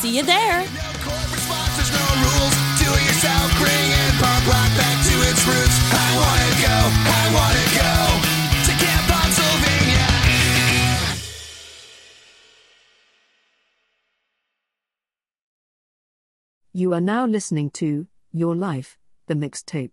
See you there. You are now listening to Your Life, the mixtape.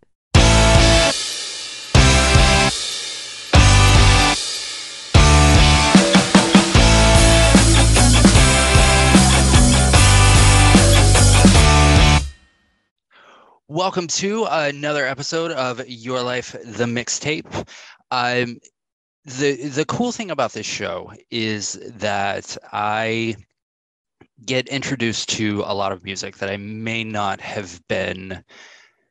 Welcome to another episode of Your Life, the Mixtape. Um, the the cool thing about this show is that I get introduced to a lot of music that I may not have been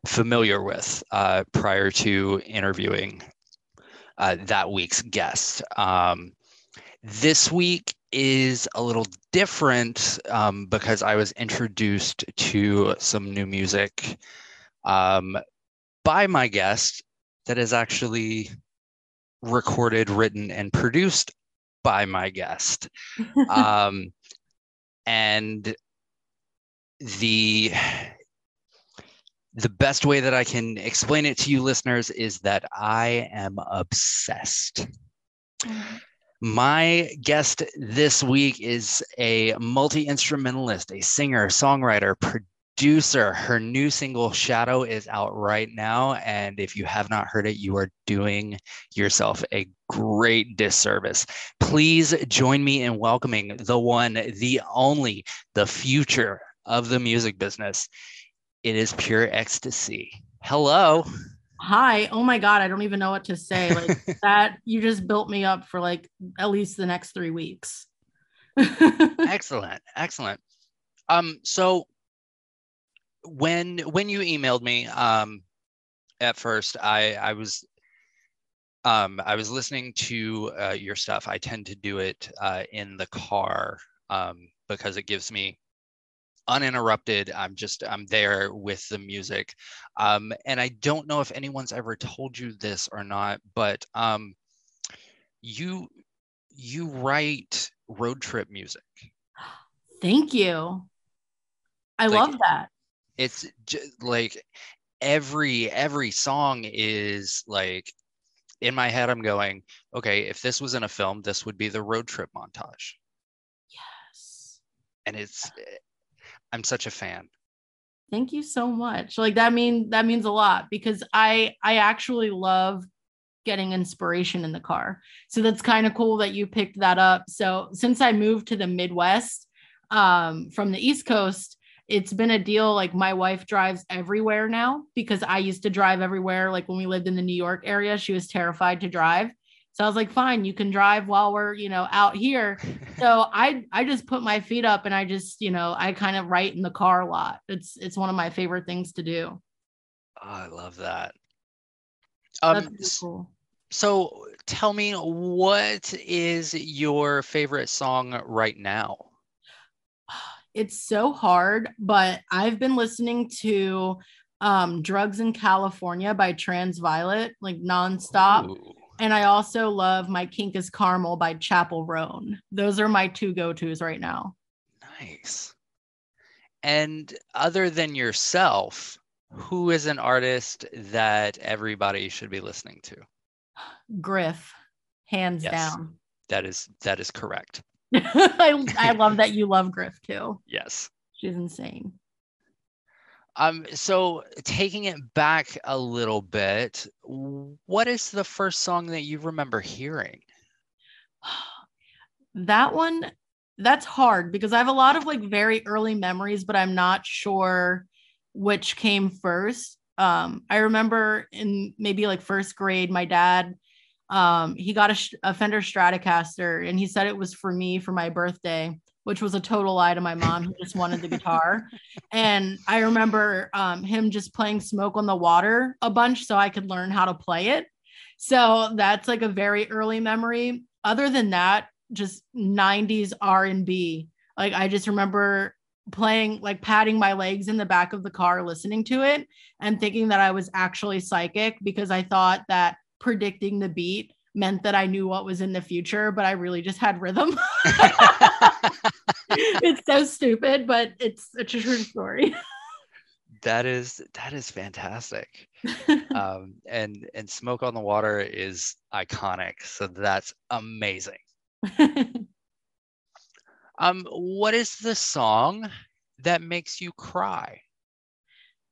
familiar with uh, prior to interviewing uh, that week's guest. Um, this week is a little different um, because I was introduced to some new music um, by my guest that is actually recorded, written, and produced by my guest. um, and the the best way that I can explain it to you listeners is that I am obsessed. My guest this week is a multi instrumentalist, a singer, songwriter, producer. Her new single, Shadow, is out right now. And if you have not heard it, you are doing yourself a great disservice. Please join me in welcoming the one, the only, the future of the music business. It is pure ecstasy. Hello. Hi. Oh my God. I don't even know what to say. Like that, you just built me up for like at least the next three weeks. excellent. Excellent. Um, so when when you emailed me, um, at first I I was um I was listening to uh, your stuff. I tend to do it uh, in the car um because it gives me uninterrupted i'm just i'm there with the music um, and i don't know if anyone's ever told you this or not but um, you you write road trip music Thank you. I Like- love that. It's just like every every song is like in my head i'm going okay if this was in a film this would be the road trip montage Yes. and it's i'm such a fan Thank you so much. Like that mean that means a lot because I I actually love getting inspiration in the car. So that's kind of cool that you picked that up. So since I moved to the Midwest um from the East Coast, it's been a deal like my wife drives everywhere now because I used to drive everywhere like when we lived in the New York area, she was terrified to drive. So I was like, fine, you can drive while we're, you know, out here. So I I just put my feet up and I just, you know, I kind of write in the car a lot. It's it's one of my favorite things to do. oh, i love that um That's cool. so tell me what is your favorite song right now It's so hard, but I've been listening to um Drugs in California by Transviolet like nonstop. Ooh. And I also love My Kink is Caramel by Chappell Roan. Those are my two go-tos right now. Nice. And other than yourself, who is an artist that everybody should be listening to? Griff, hands Yes. down. That is that is correct. I, I love that you love Griff too. Yes. She's insane. Um so taking it back a little bit, what is the first song that you remember hearing? that one that's hard because i have a lot of like very early memories but i'm not sure which came first um i remember in maybe like first grade my dad um he got a, a fender stratocaster and he said it was for me for my birthday which was a total lie to my mom who just wanted the guitar. And I remember um, him just playing Smoke on the Water a bunch so I could learn how to play it. So that's like a very early memory. Other than that, just 90s R&B. Like I just remember playing like patting my legs in the back of the car listening to it and thinking that I was actually psychic because I thought that predicting the beat meant that I knew what was in the future, but I really just had rhythm. it's so stupid, but it's a true story. that is that is fantastic. um, and and smoke on the water is iconic. So that's amazing. Um, what is the song that makes you cry?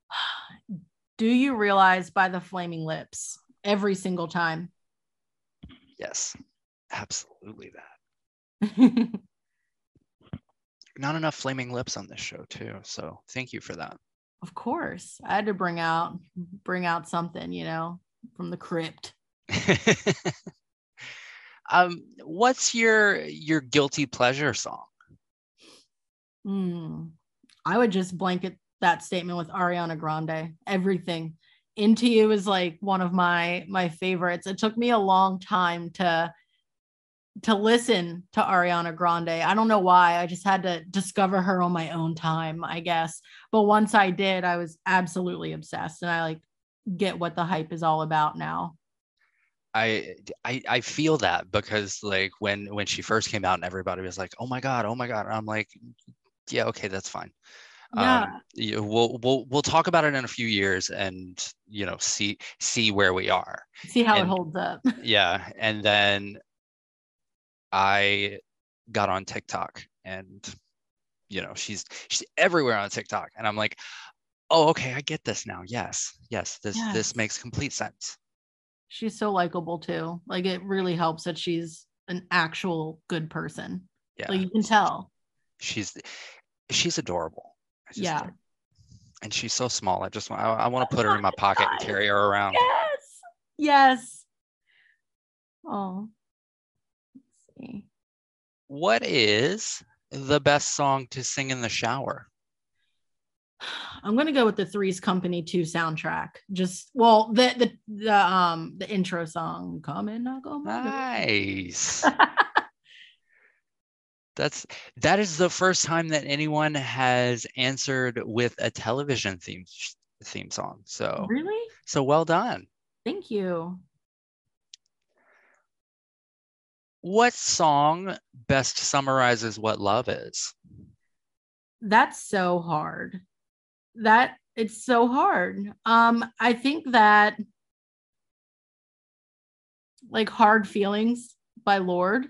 Do you realize by the flaming lips every single time? Yes, absolutely that. Not enough flaming lips on this show too. So thank you for that. of course. I had to bring out bring out something, you know, from the crypt. um, what's your your guilty pleasure song? Hmm. I would just blanket that statement with Ariana Grande. Everything. Into You is like one of my my favorites. It took me a long time to to listen to Ariana Grande. I don't know why. I just had to discover her on my own time, I guess. But once I did, I was absolutely obsessed and I like get what the hype is all about now. I, I I feel that because like when when she first came out and everybody was like, oh my god, oh my god, and I'm like, yeah, okay, that's fine. Yeah. Um, we'll we'll we'll talk about it in a few years and you know see see where we are. See how it holds up. Yeah, and then I got on TikTok and you know she's she's everywhere on TikTok and I'm like, oh okay, I get this now. Yes, yes, this Yes. this makes complete sense. She's so likable too. Like it really helps that she's an actual good person. Yeah, Like you can tell. she's she's adorable. Just- Yeah. and she's so small. I just want I, I want to put her in my pocket and carry her around. Yes. Yes. Oh. Let's see. What is the best song to sing in the shower? I'm gonna go with the Three's Company 2 soundtrack. Just well, the the the um the intro song. Come and knock on my door." Nice. That's that is the first time that anyone has answered with a television theme theme song. So really? so well done. Thank you. What song best summarizes what love is? That's so hard. That it's so hard. Um, I think that like hard feelings by Lorde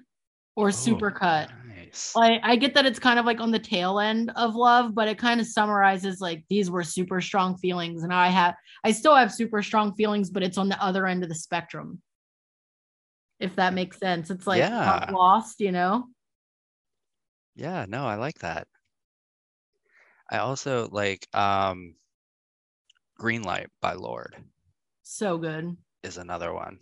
or Supercut. Nice. Like I get that it's kind of like on the tail end of love, but it kind of summarizes like these were super strong feelings, and I have I still have super strong feelings, but it's on the other end of the spectrum. If that makes sense, it's like Yeah. lost, you know. Yeah, no, I like that. I also like um Green Light by Lorde So good. is another one.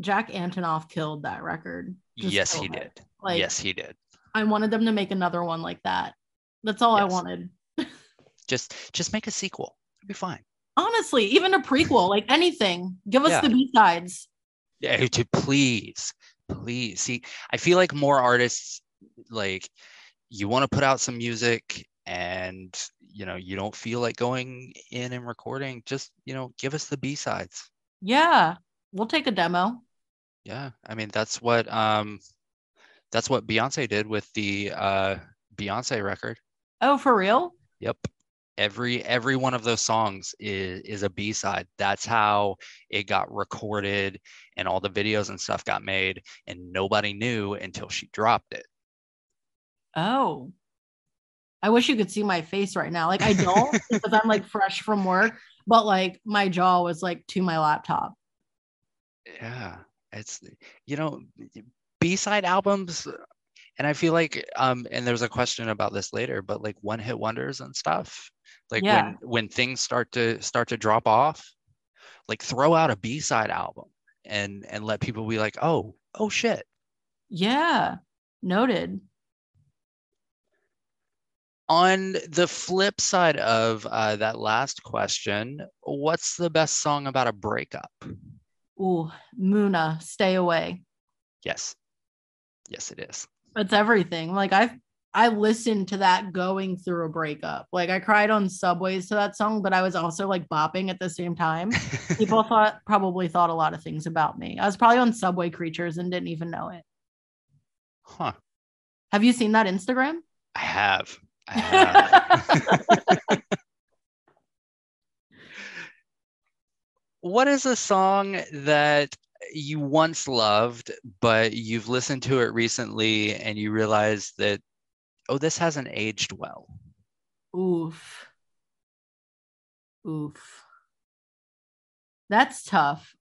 Jack Antonoff killed that record. Just yes, he it. did. Like yes, he did. I wanted them to make another one like that. That's all I wanted. Just just make a sequel. It'll be fine. Honestly, even a prequel, like anything. Give us Yeah. the B sides. Yeah, to please, please. See, I feel like more artists like you want to put out some music and you know you don't feel like going in and recording just you know give us the b-sides Yeah, we'll take a demo. yeah i mean that's what um that's what beyonce did with the uh beyonce record Oh, for real? yep every every one of those songs is is a b-side that's how it got recorded and all the videos and stuff got made and nobody knew until she dropped it Oh. I wish you could see my face right now. Like I don't because I'm like fresh from work, but like my jaw was like to my laptop. yeah it's you know b-side albums and i feel like um and there's a question about this later but like one hit wonders and stuff like Yeah. when when things start to start to drop off like throw out a b-side album and and let people be like oh oh shit Yeah. Noted. On the flip side of uh, that last question, what's the best song about a breakup? Ooh, Muna, stay away. Yes. Yes, it is. It's everything. Like I've I listened to that going through a breakup. Like I cried on subways to that song, but I was also like bopping at the same time. People thought probably thought a lot of things about me. I was probably on subway creatures and didn't even know it. huh. Have you seen that Instagram? I have. I have. what is a song that you once loved, but you've listened to it recently and you realize that, oh, this hasn't aged well? Oof. Oof. That's tough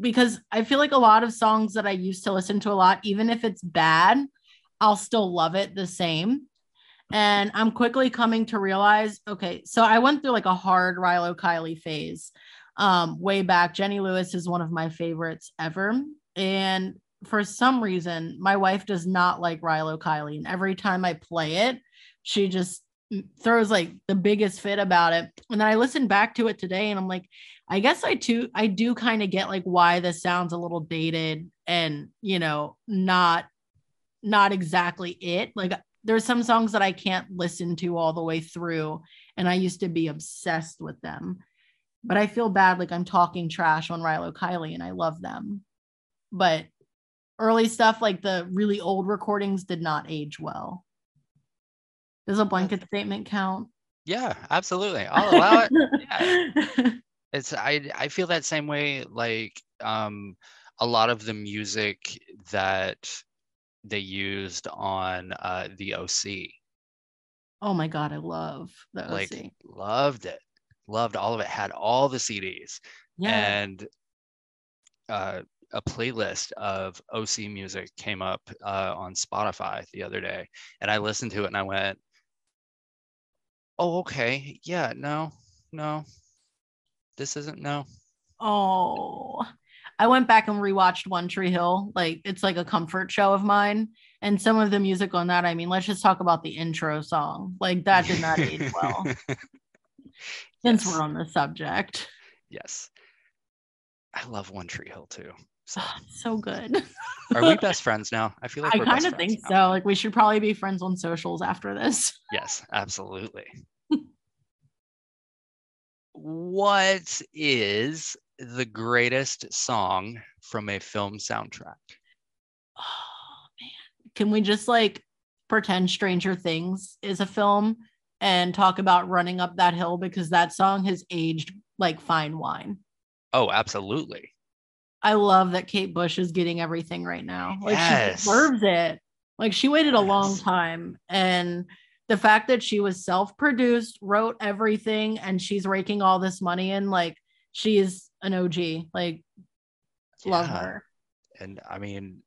because I feel like a lot of songs that I used to listen to a lot, even if it's bad, I'll still love it the same. And I'm quickly coming to realize okay, so I went through like a hard Rilo Kiley phase um, way back. Jenny Lewis is one of my favorites ever. And for some reason, my wife does not like Rilo Kiley. And every time I play it, she just throws like the biggest fit about it. And then I listened back to it today and I'm like, I guess I too I do kind of get like why this sounds a little dated and you know, not not exactly it. Like there's some songs that I can't listen to all the way through. And I used to be obsessed with them. But I feel bad like I'm talking trash on Rilo Kiley and I love them. But early stuff like the really old recordings did not age well. Does a blanket statement count? Yeah, absolutely. I'll allow it. Yeah. It's I I feel that same way like um a lot of the music that they used on uh the OC. Oh my god, I love the Like OC. loved it. Loved all of it. Had all the CDs Yeah. and uh a playlist of OC music came up uh, on Spotify the other day, and I listened to it and I went, "Oh, okay, yeah, no, no, this isn't no." Oh, I went back and rewatched One Tree Hill. Like it's like a comfort show of mine. And some of the music on that, I mean, let's just talk about the intro song. Like that did not age well. Since Yes. we're on the subject. yes, I love One Tree Hill too. So, Oh, so good. are we best friends now? I feel like I kind of think now. so. Like we should probably be friends on socials after this. Yes, absolutely. what is the greatest song from a film soundtrack? Oh man. Can we just like pretend Stranger Things is a film and talk about running up that hill because that song has aged like fine wine. Oh, absolutely. I love that Kate Bush is getting everything right now. Like Yes. she deserves it. Like she waited a long time and the fact that she was self-produced, wrote everything and she's raking all this money in like she is an OG. Like love her. And I mean,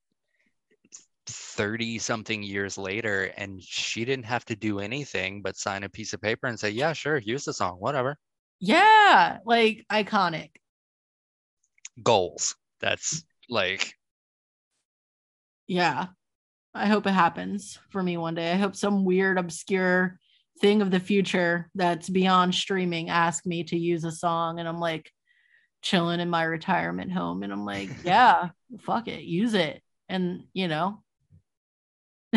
30 something years later, and she didn't have to do anything but sign a piece of paper and say, Yeah, sure, use the song, whatever. Yeah, like iconic. Goals. That's like, Yeah. I hope it happens for me one day. I hope some weird, obscure thing of the future that's beyond streaming ask me to use a song. And I'm like chilling in my retirement home. And I'm like, yeah, fuck it, use it. And, you know,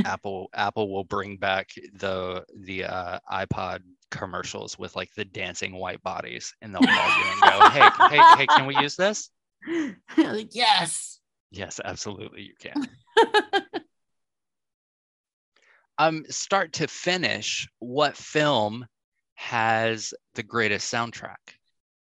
Apple Apple will bring back the the uh, iPod commercials with like the dancing white bodies, and they'll call you and go, "Hey, hey, hey, can we use this?" like, yes. Yes, absolutely, you can. um, start to finish, what film has the greatest soundtrack?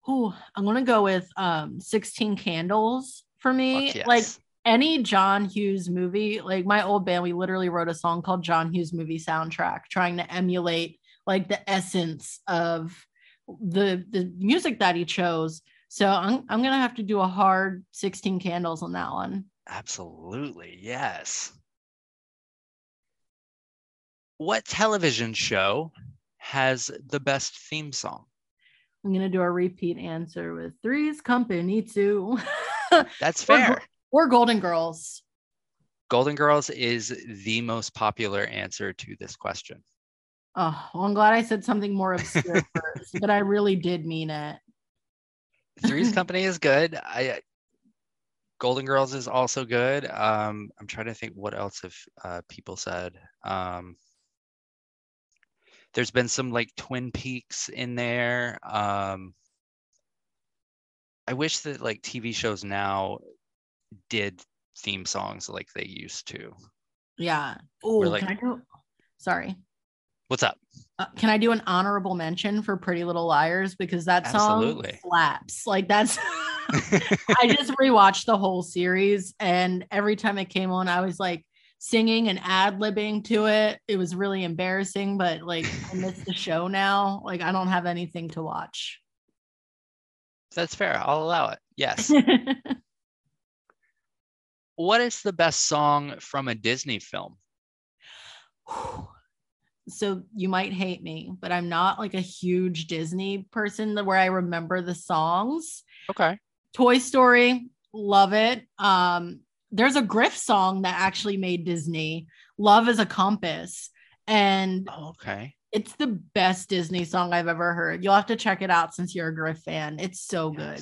Ooh, I'm gonna go with um 16 candles for me. Fuck Like yes. Any John Hughes movie, like my old band, we literally wrote a song called John Hughes movie soundtrack, trying to emulate like the essence of the the music that he chose. So I'm I'm gonna have to do a hard 16 candles on that one. Absolutely, yes. What television show has the best theme song? I'm gonna do a repeat answer with Three's Company too. That's fair. Or Golden Girls. Golden Girls is the most popular answer to this question. Oh, well, I'm glad I said something more obscure first, but I really did mean it. Three's Company is good. I Golden Girls is also good. Um, I'm trying to think what else have uh, people said. Um, there's been some like Twin Peaks in there. Um, I wish that like TV shows now did theme songs like they used to. Yeah. Oh, like- can I do? Sorry. What's up? Uh, can I do an honorable mention for Pretty Little Liars because that song Absolutely. slaps. Like that's. I just rewatched the whole series, and every time it came on, I was like singing and ad libbing to it. It was really embarrassing, but like I miss the show now. Like I don't have anything to watch. That's fair. I'll allow it. Yes. what is the best song from a Disney film? so you might hate me, but I'm not like a huge Disney person where I remember the songs. Okay. Toy Story, love it. Um, there's a Griff song that actually made Disney. Love is a compass. And Oh, okay. it's the best Disney song I've ever heard. You'll have to check it out since you're a Griff fan. It's so good.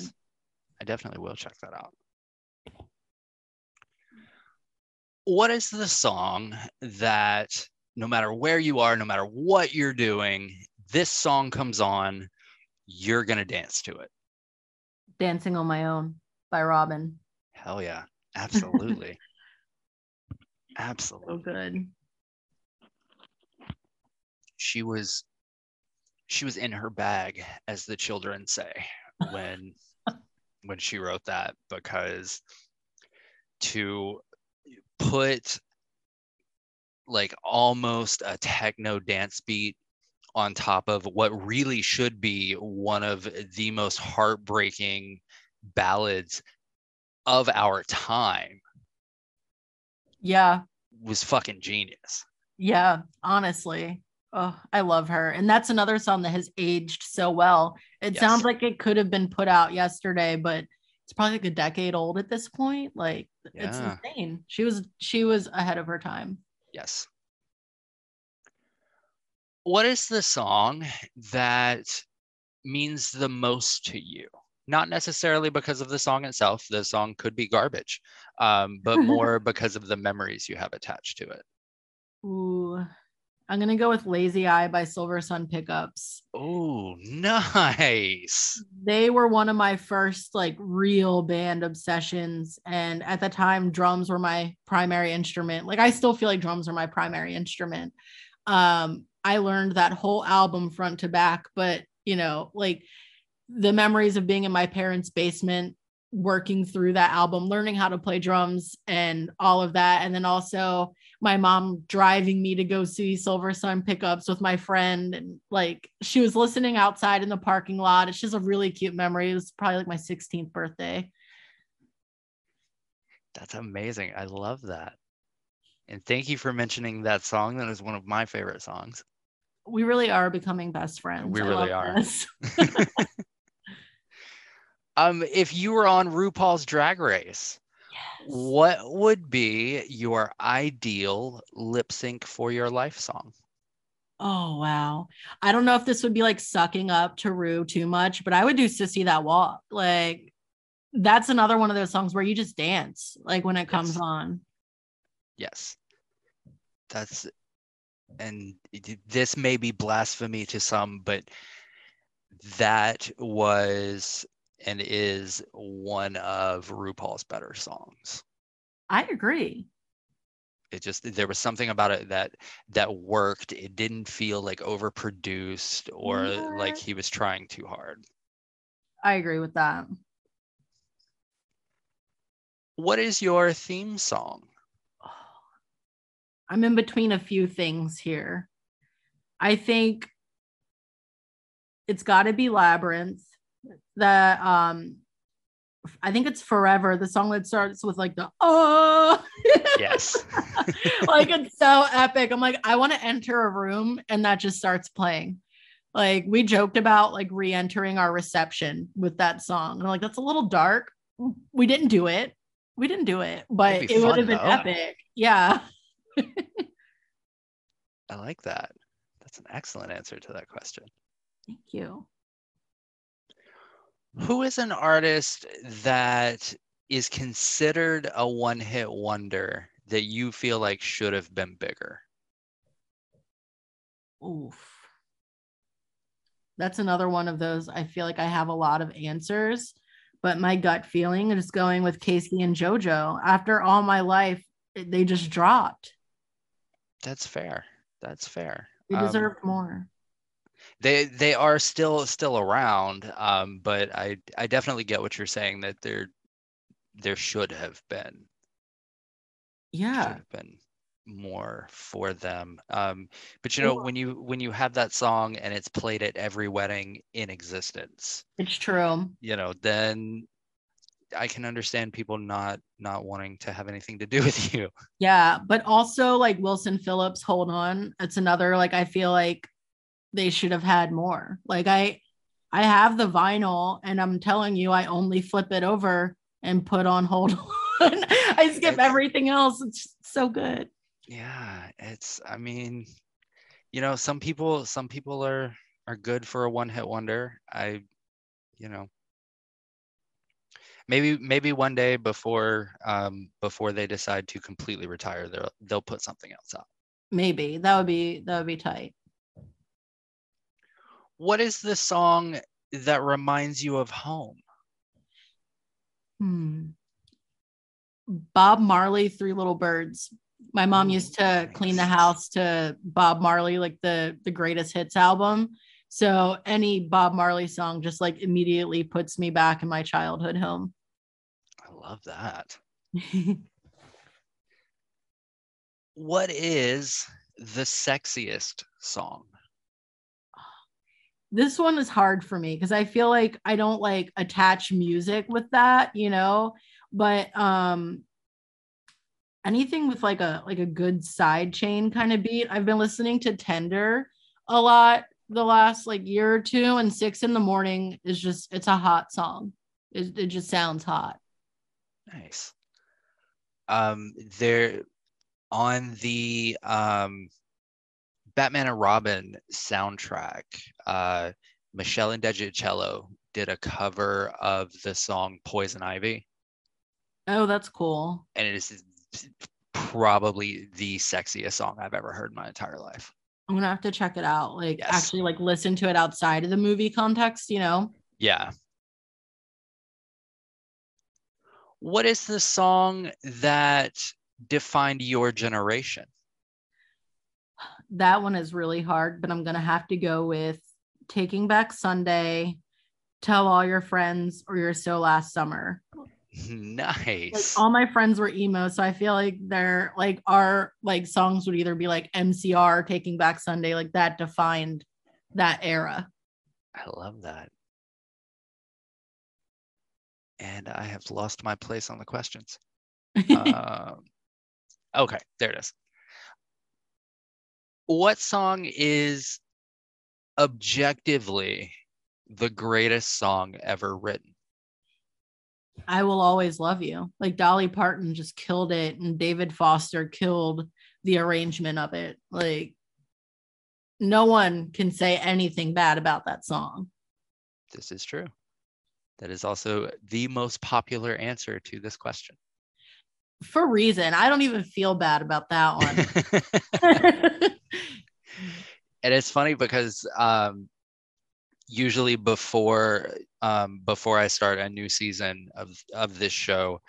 I definitely will check that out. What is the song that no matter where you are, no matter what you're doing, this song comes on, you're going to dance to it? Dancing on My Own by Robyn. Hell yeah. Absolutely. So Absolutely. good. She was she was in her bag as the children say when when she wrote that because to put like almost a techno dance beat on top of what really should be one of the most heartbreaking ballads of our time Yeah. was fucking genius. Yeah, honestly. Oh, I love her. And that's another song that has aged so well. It Yes. sounds like it could have been put out yesterday, but it's probably like a decade old at this point. Like it's insane. She was she was ahead of her time. Yes. What is the song that means the most to you? Not necessarily because of the song itself. The song could be garbage, um, but more because of the memories you have attached to it. Ooh. I'm gonna go with Lazy Eye by Silversun Pickups. Oh, nice. They were one of my first like real band obsessions. And at the time, drums were my primary instrument. Like I still feel like drums are my primary instrument. Um, I learned that whole album front to back, but you know, like the memories of being in my parents' basement, working through that album, learning how to play drums and all of that. And then also my mom driving me to go see Silversun Pickups with my friend. And like she was listening outside in the parking lot. It's just a really cute memory. It was probably like my 16th birthday. That's amazing. I love that. And thank you for mentioning that song. That is one of my favorite songs. We really are becoming best friends. We I really are. Um, if you were on RuPaul's Drag Race, what would be your ideal lip sync for your life song? Oh wow. I don't know if this would be like sucking up to Ru too much, but I would do Sissy That Walk. Like that's another one of those songs where you just dance like when it comes Yes. on. Yes. That's and this may be blasphemy to some, but that was and is one of RuPaul's better songs. I agree. It just there was something about it that that worked. It didn't feel like overproduced or like he was trying too hard. I agree with that. What is your theme song? I'm in between a few things here. I think it's got to be Labyrinth. The um I think it's Forever, the song that starts with like the oh Yes. like it's so epic. I'm like, I want to enter a room and that just starts playing. Like we joked about like re-entering our reception with that song. And I'm like, that's a little dark. We didn't do it. We didn't do it, but it would have been though. epic. Yeah. I like that. That's an excellent answer to that question. Thank you. Who is an artist that is considered a one hit wonder that you feel like should have been bigger? Oof. That's another one of those. I feel like I have a lot of answers, but my gut feeling is going with K-Ci and JoJo. After all my life, they just dropped. That's fair. That's fair. They Um, deserve more. They they are still still around, um, but I I definitely get what you're saying that there there should have been yeah should have been more for them. Um, but you know when you when you have that song and it's played at every wedding in existence, It's true. you know, then I can understand people not not wanting to have anything to do with you. Yeah, but also like Wilson Phillips, hold on. It's another like I feel like they should have had more. Like I I have the vinyl and I'm telling you I only flip it over and put on hold on. I skip It's- everything else. It's so good. Yeah, it's I mean, you know, some people some people are are good for a one hit wonder. I you know, maybe maybe one day before um before they decide to completely retire, they'll they'll put something else out. Maybe that would be that would be tight. What is the song that reminds you of home? Hmm. Bob Marley, Three Little Birds. My mom used to clean the house to Bob Marley, like the the greatest hits album. So any Bob Marley song just like immediately puts me back in my childhood home. I love that. What is the sexiest song? This one is hard for me because I feel like I don't like attach music with that, you know, but um anything with like a like a good side chain kind of beat. I've been listening to Tender a lot the last like year or two and 6 in the morning is just it's a hot song. It, it just sounds hot. Nice. Um, there on the um, Batman and Robin soundtrack, uh, Meshell Ndegeocello did a cover of the song Poison Ivy, Oh, that's cool. and it is probably the sexiest song I've ever heard in my entire life. I'm going to have to check it out. Like Yes. actually like listen to it outside of the movie context, you know. Yeah. What is the song that defined your generation? That one is really hard, but I'm gonna have to go with Taking Back Sunday, Tell All Your Friends, or You're So Last Summer. Like Nice. all my friends were emo, so I feel like they're like our like songs would either be like MCR, Taking Back Sunday, like that defined that era. I love that. And I have lost my place on the questions. um, okay, there it is. What song is objectively the greatest song ever written? I will always love you. Like Dolly Parton just killed it, and David Foster killed the arrangement of it. Like no one can say anything bad about that song. This is true. That is also the most popular answer to this question. For reason. I don't even feel bad about that one. and it's funny because um, usually before um, before I start a new season of of this show,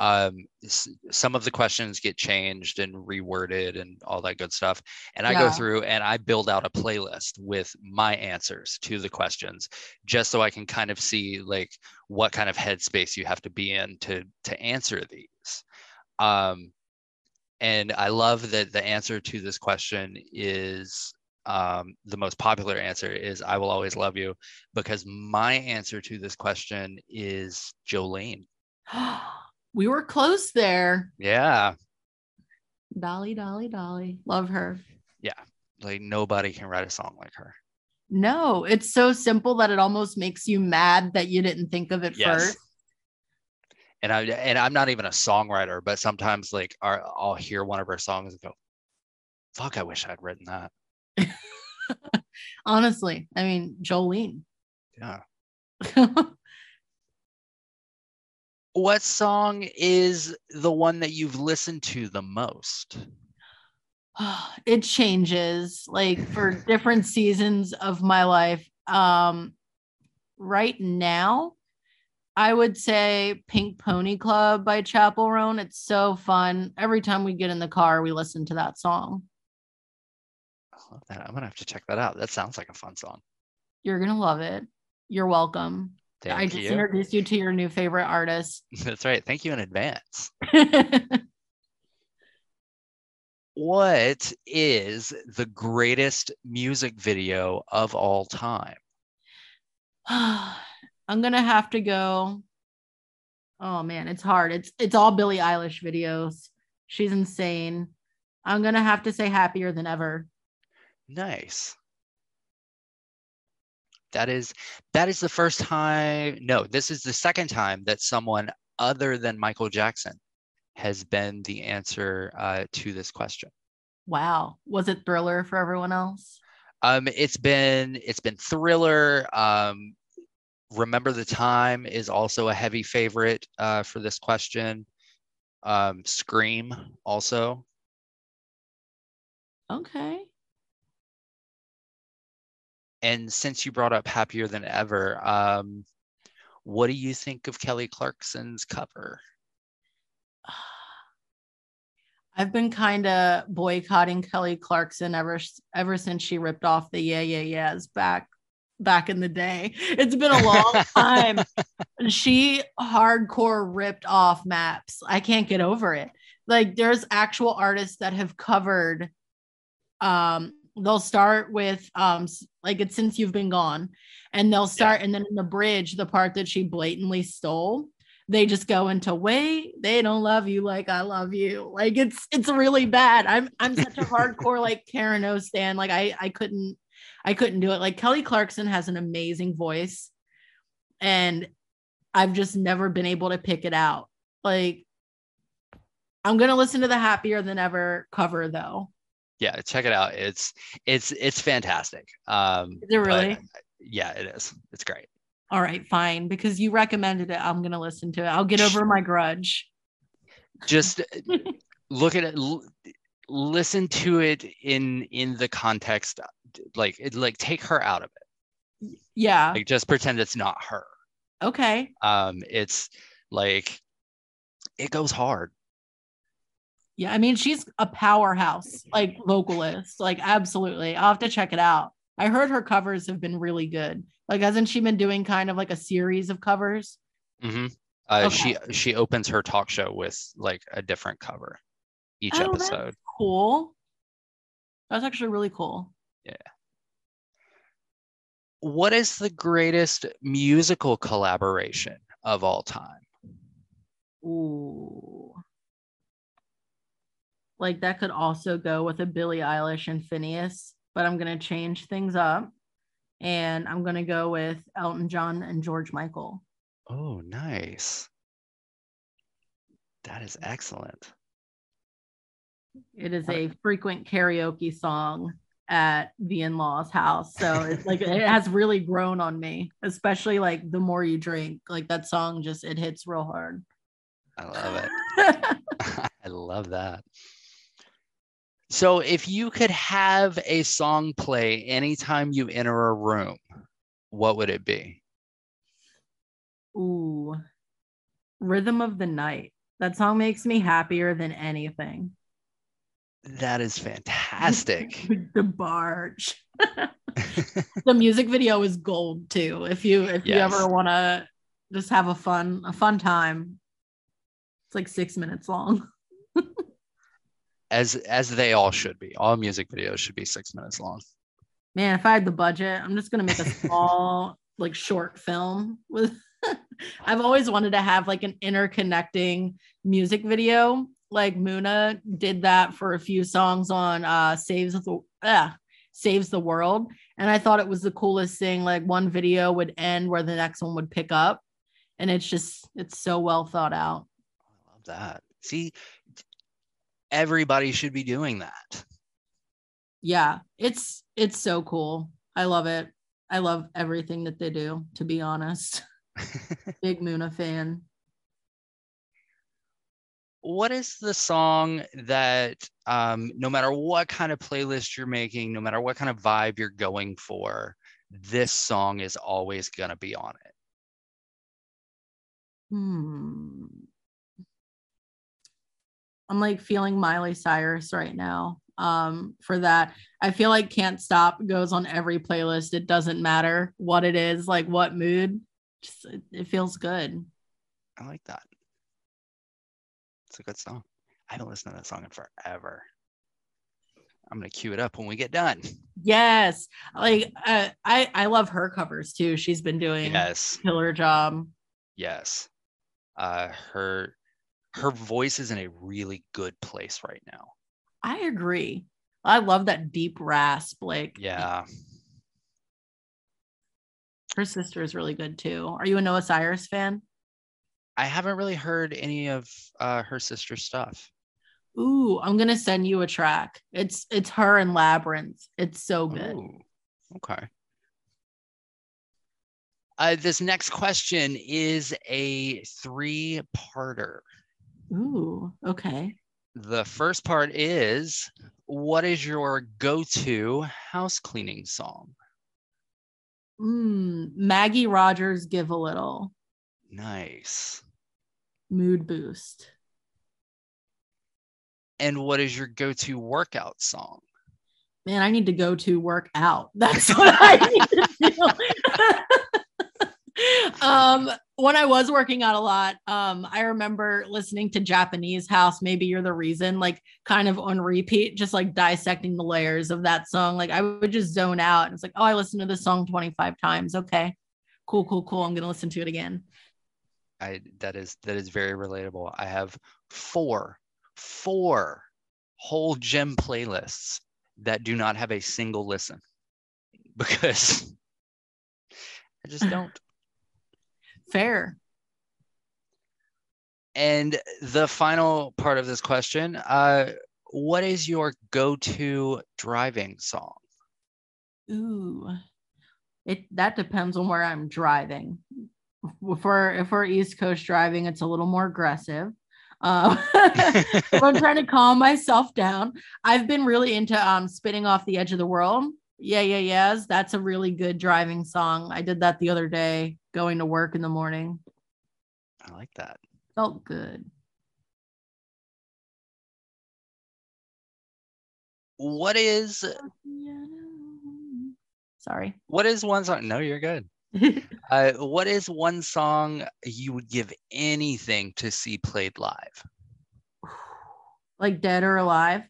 um, some of the questions get changed and reworded and all that good stuff. And I go through and I build out a playlist with my answers to the questions, just so I can kind of see like what kind of headspace you have to be in to to answer these. Um, and I love that the answer to this question is um, the most popular answer is I will always love you because my answer to this question is Jolene. we were close there. Yeah, Dolly, Dolly, Dolly. Love her. Yeah. Like nobody can write a song like her. No, it's so simple that it almost makes you mad that you didn't think of it Yes. first. And I and I'm not even a songwriter, but sometimes like our, I'll hear one of her songs and go, "Fuck, I wish I'd written that." Honestly, I mean, Jolene. Yeah. What song is the one that you've listened to the most? it changes like for different seasons of my life. Um, right now, I would say Pink Pony Club by Chappell Roan. It's so fun. Every time we get in the car, we listen to that song. I love that. I'm gonna have to check that out. That sounds like a fun song. You're gonna love it. You're welcome. Thank I just you. introduced you to your new favorite artist. That's right. Thank you in advance. What is the greatest music video of all time? I'm gonna have to go. Oh man, it's hard. It's it's all Billie Eilish videos. She's insane. I'm gonna have to say happier than ever. Nice. That is that is the first time. No, this is the second time that someone other than Michael Jackson has been the answer uh, to this question. Wow. Was it thriller for everyone else? Um, it's been it's been thriller. Um, Remember the time is also a heavy favorite uh, for this question. Um, Scream also. Okay. And since you brought up Happier Than Ever, um, what do you think of Kelly Clarkson's cover? I've been kind of boycotting Kelly Clarkson ever ever since she ripped off the yeah yeah yeahs back back in the day. It's been a long time. she hardcore ripped off maps. I can't get over it. Like there's actual artists that have covered um they'll start with um like it's since you've been gone and they'll start and then in the bridge the part that she blatantly stole they just go into wait they don't love you like i love you like it's it's really bad i'm i'm such a hardcore like karen o stan like i i couldn't i couldn't do it like kelly clarkson has an amazing voice and i've just never been able to pick it out like i'm gonna listen to the happier than ever cover though Yeah, check it out. It's it's it's fantastic. Um, Is it really? yeah, it is. It's great. all right fine because you recommended it i'm gonna listen to it i'll get over my grudge Just look at it. l- listen to it in in the context. Like it, like take her out of it. yeah Like just pretend it's not her. okay Um, it's like it goes hard. Yeah, I mean, she's a powerhouse, like vocalist. Like, absolutely. I'll have to check it out. I heard her covers have been really good. Like, hasn't she been doing kind of like a series of covers? hmm Uh, Okay. She she opens her talk show with like a different cover each Oh, that's episode. Cool. That's actually really cool. What is the greatest musical collaboration of all time? Ooh. Like, that could also go with a Billie Eilish and Finneas, but I'm going to change things up. And I'm going to go with Elton John and George Michael. Oh, nice. That is excellent. It is a frequent karaoke song at the in-laws house. So it's like it has really grown on me, especially like the more you drink. Like that song just it hits real hard. I love it. I love that. So, if you could have a song play anytime you enter a room, what would it be? Ooh. Rhythm of the Night. That song makes me happier than anything. That is fantastic. DeBarge. the music video is gold too. If you if you ever want to just have a fun a fun time. It's like 6 minutes long. as as they all should be. All music videos should be six minutes long. Man, if I had the budget, I'm just gonna make a small, like short film with I've always wanted to have like an interconnecting music video. Like Muna did that for a few songs on uh Saves the uh, Saves the World. And I thought it was the coolest thing. Like one video would end where the next one would pick up. And it's just it's so well thought out. I love that. See, everybody should be doing that. yeah, it's it's so cool. I love it. I love everything that they do, to be honest. Big Muna fan. What is the song that um, no matter what kind of playlist you're making no matter what kind of vibe you're going for this song is always going to be on it Hmm. I'm like feeling Miley Cyrus right now. Um, for that, I feel like "Can't Stop" goes on every playlist. It doesn't matter what it is, like what mood. Just it, it feels good. i like that it's a good song i haven't listened to that song in forever i'm to cue it up when we get done Yes, like uh, I I love her covers too. She's been doing yes killer job. yes uh her her voice is in a really good place right now I agree. I love that deep rasp. Like yeah her sister is really good too. Are you a Noah Cyrus fan? I haven't really heard any of uh her sister's stuff Ooh, I'm gonna send you a track. It's it's her and Labrinth. It's so good. Ooh, okay. Uh, this next question is a three parter. Ooh, okay. The first part is What is your go to house cleaning song? Mm, Maggie Rogers, give a little Nice. Mood boost. And what is your go to workout song? Man, I need to go to work out. That's what I need to do. um, when I was working out a lot, um, I remember listening to Japanese House. Maybe you're the reason, like kind of on repeat, just like dissecting the layers of that song. Like I would just zone out. And it's like, oh, I listened to this song 25 times. Okay, cool, cool, cool. I'm gonna listen to it again. I that is that is very relatable. I have four, four whole gym playlists that do not have a single listen because I just don't. Fair. And the final part of this question, uh, what is your go-to driving song? Ooh, it that depends on where I'm driving. If we're if we're East Coast driving, it's a little more aggressive. Um, I'm trying to calm myself down, I've been really into um spinning off the edge of the world. Yeah, yeah, yes. That's a really good driving song. I did that the other day, going to work in the morning. I like that. Felt good. What is Sorry. what is one song? No, you're good. Uh, what is one song you would give anything to see played live? like dead or alive.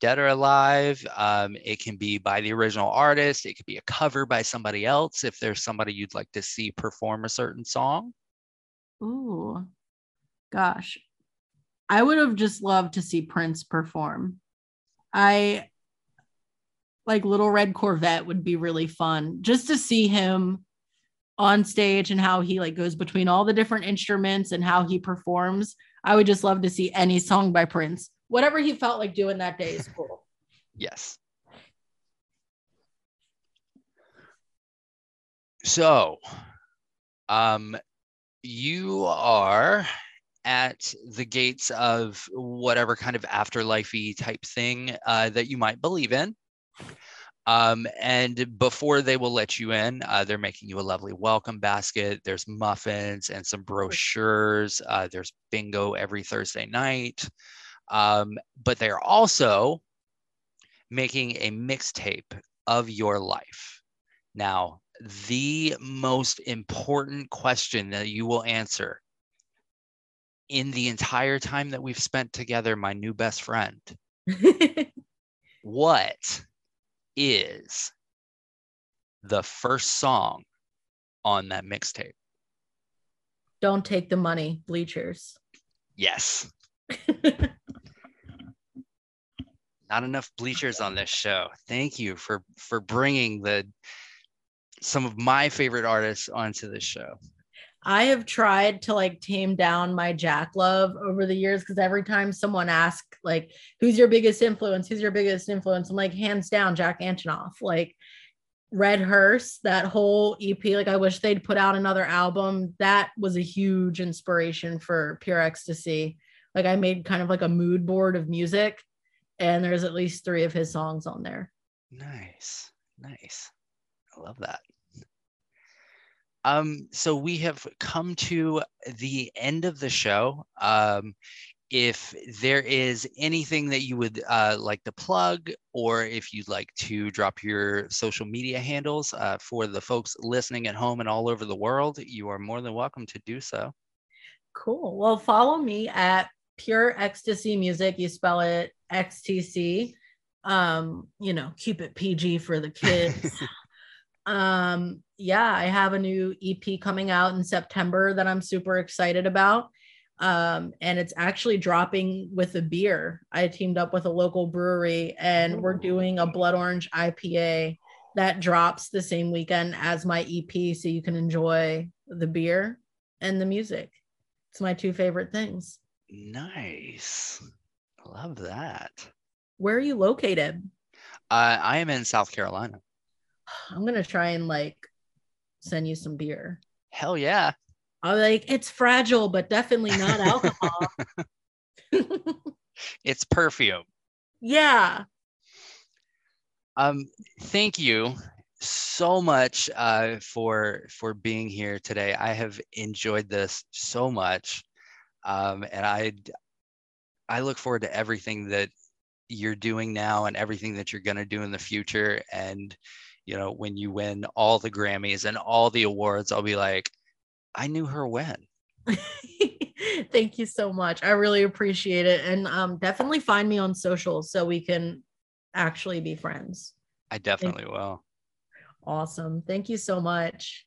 Dead or alive. Um, it can be by the original artist. It could be a cover by somebody else. If there's somebody you'd like to see perform a certain song, Ooh, gosh. I would have just loved to see Prince perform. I like Little Red Corvette would be really fun just to see him on stage and how he like goes between all the different instruments and how he performs. I would just love to see any song by Prince. Whatever he felt like doing that day is cool. yes. So, um, you are at the gates of whatever kind of afterlifey type thing uh, that you might believe in. Um, and before they will let you in, uh, they're making you a lovely welcome basket. There's muffins and some brochures. Uh, there's bingo every Thursday night. Um, but they're also making a mixtape of your life. Now, the most important question that you will answer in the entire time that we've spent together, my new best friend, what is the first song on that mixtape? Don't take the money, bleachers. Yes. Not enough bleachers on this show. Thank you for for bringing the some of my favorite artists onto the show. I have tried to like tame down my Jack love over the years because every time someone asks, like, who's your biggest influence? Who's your biggest influence? I'm like, hands down, Jack Antonoff. Like, Red Hearse, that whole EP, like, I wish they'd put out another album. That was a huge inspiration for Pure Ecstasy. Like, I made kind of like a mood board of music, and there's at least three of his songs on there. Nice. Nice. I love that. Um, so we have come to the end of the show. Um, if there is anything that you would uh, like to plug, or if you'd like to drop your social media handles uh, for the folks listening at home and all over the world, you are more than welcome to do so. Cool. Well, follow me at Pure Ecstasy Music. You spell it XTC. Um, you know, keep it PG for the kids. um, yeah, I have a new EP coming out in September that I'm super excited about. Um, and it's actually dropping with a beer. I teamed up with a local brewery and we're doing a blood orange IPA that drops the same weekend as my EP. So you can enjoy the beer and the music. It's my two favorite things. Nice. Love that. Where are you located? Uh, I am in South Carolina. I'm gonna try and like send you some beer. Hell yeah. I'm like, it's fragile, but definitely not alcohol. It's perfume. yeah. Um, thank you so much uh, for for being here today. I have enjoyed this so much, um, and I I look forward to everything that you're doing now and everything that you're going to do in the future. And you know, when you win all the Grammys and all the awards, I'll be like, I knew her when. Thank you so much. I really appreciate it. And um, definitely find me on social so we can actually be friends. I definitely will. Awesome. Thank you so much.